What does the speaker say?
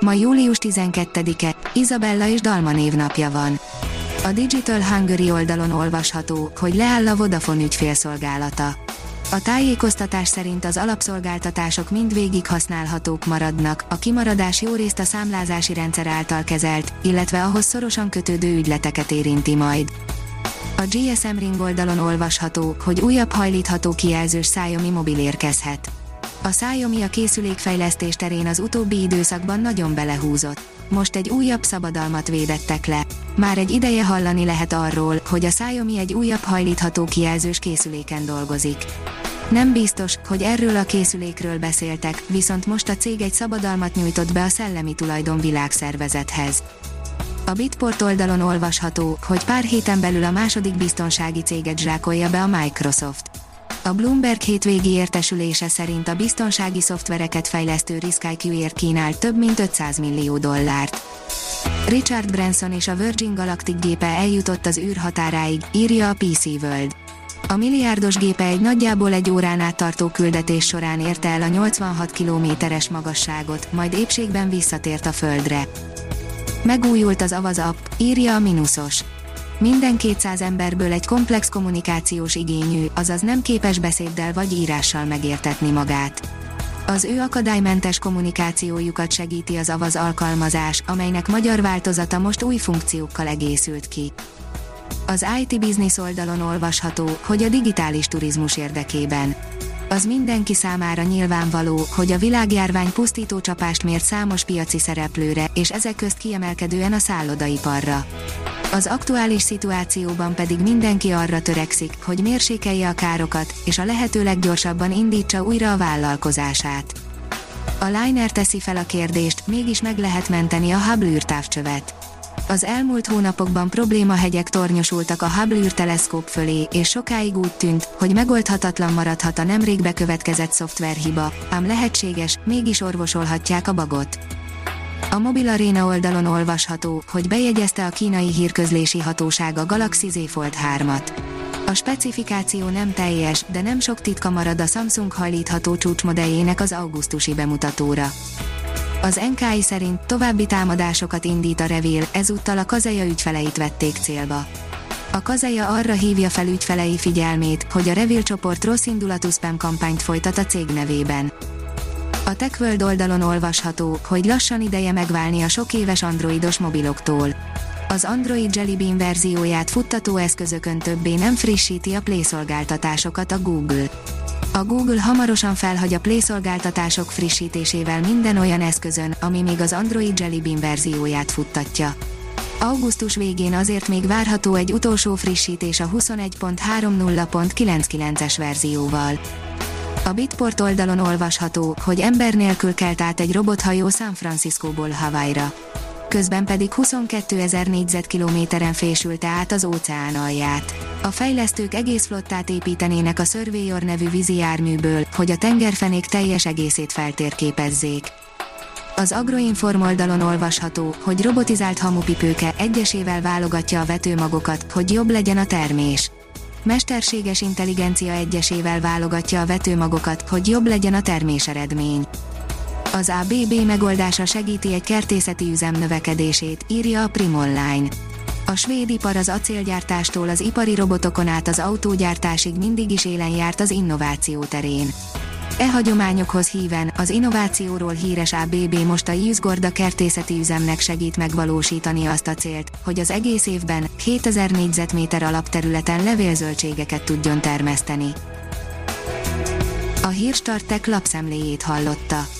Ma július 12-e, Izabella és Dalma névnapja van. A Digital Hungary oldalon olvasható, hogy leáll a Vodafone ügyfélszolgálata. A tájékoztatás szerint az alapszolgáltatások mindvégig használhatók maradnak, a kimaradás jó részt a számlázási rendszer által kezelt, illetve ahhoz szorosan kötődő ügyleteket érinti majd. A GSM Ring oldalon olvasható, hogy újabb hajlítható kijelzős szájomi mobil érkezhet. A Xiaomi a készülékfejlesztés terén az utóbbi időszakban nagyon belehúzott. Most egy újabb szabadalmat védettek le. Már egy ideje hallani lehet arról, hogy a Xiaomi egy újabb hajlítható kijelzős készüléken dolgozik. Nem biztos, hogy erről a készülékről beszéltek, viszont most a cég egy szabadalmat nyújtott be a Szellemi Tulajdon Világszervezethez. A Bitport oldalon olvasható, hogy pár héten belül a második biztonsági céget zsákolja be a Microsoft. A Bloomberg hétvégi értesülése szerint a biztonsági szoftvereket fejlesztő RiskIQ-ért kínált több mint 500 millió dollárt. Richard Branson és a Virgin Galactic gépe eljutott az űrhatáráig, írja a PC World. A milliárdos gépe egy nagyjából egy órán át tartó küldetés során érte el a 86 kilométeres magasságot, majd épségben visszatért a Földre. Megújult az Avaz app, írja a Minusos. Minden 200 emberből egy komplex kommunikációs igényű, azaz nem képes beszéddel vagy írással megértetni magát. Az ő akadálymentes kommunikációjukat segíti az Avaz alkalmazás, amelynek magyar változata most új funkciókkal egészült ki. Az IT Business oldalon olvasható, hogy a digitális turizmus érdekében az mindenki számára nyilvánvaló, hogy a világjárvány pusztító csapást mért számos piaci szereplőre, és ezek közt kiemelkedően a szállodaiparra. Az aktuális szituációban pedig mindenki arra törekszik, hogy mérsékelje a károkat, és a lehető leggyorsabban indítsa újra a vállalkozását. A Liner teszi fel a kérdést, mégis meg lehet menteni a Hubble űrtávcsövet. Az elmúlt hónapokban problémahegyek tornyosultak a Hubble űrteleszkóp fölé, és sokáig úgy tűnt, hogy megoldhatatlan maradhat a nemrég bekövetkezett szoftverhiba, ám lehetséges, mégis orvosolhatják a bagot. A Mobil Arena oldalon olvasható, hogy bejegyezte a kínai hírközlési hatóság a Galaxy Z Fold 3-at. A specifikáció nem teljes, de nem sok titka marad a Samsung hajlítható csúcsmodelljének az augusztusi bemutatóra. Az NKI szerint további támadásokat indít a Revél, ezúttal a kazeja ügyfeleit vették célba. A kazeja arra hívja fel ügyfelei figyelmét, hogy a Revél csoport rossz indulatú spam kampányt folytat a cég nevében. A TechWorld oldalon olvasható, hogy lassan ideje megválni a sok éves androidos mobiloktól. Az Android Jelly Bean verzióját futtató eszközökön többé nem frissíti a Play szolgáltatásokat a Google. A Google hamarosan felhagy a Play szolgáltatások frissítésével minden olyan eszközön, ami még az Android Jelly Bean verzióját futtatja. Augusztus végén azért még várható egy utolsó frissítés a 21.30.99-es verzióval. A Bitport oldalon olvasható, hogy ember nélkül kelt át egy robothajó San Franciscóból Hawaii-ra. Közben pedig 22 ezer négyzetkilométeren fésülte át az óceán alját. A fejlesztők egész flottát építenének a Surveyor nevű vízi járműből, hogy a tengerfenék teljes egészét feltérképezzék. Az Agroinform oldalon olvasható, hogy robotizált hamupipőke egyesével válogatja a vetőmagokat, hogy jobb legyen a termés mesterséges intelligencia egyesével válogatja a vetőmagokat, hogy jobb legyen a terméseredmény. Az ABB megoldása segíti egy kertészeti üzem növekedését, írja a Prim Online. A svéd ipar az acélgyártástól az ipari robotokon át az autógyártásig mindig is élen járt az innováció terén. E hagyományokhoz híven, az innovációról híres ABB most a Jüzgorda kertészeti üzemnek segít megvalósítani azt a célt, hogy az egész évben 7000 négyzetméter alapterületen levélzöldségeket tudjon termeszteni. A Hírstartek lapszemléjét hallotta.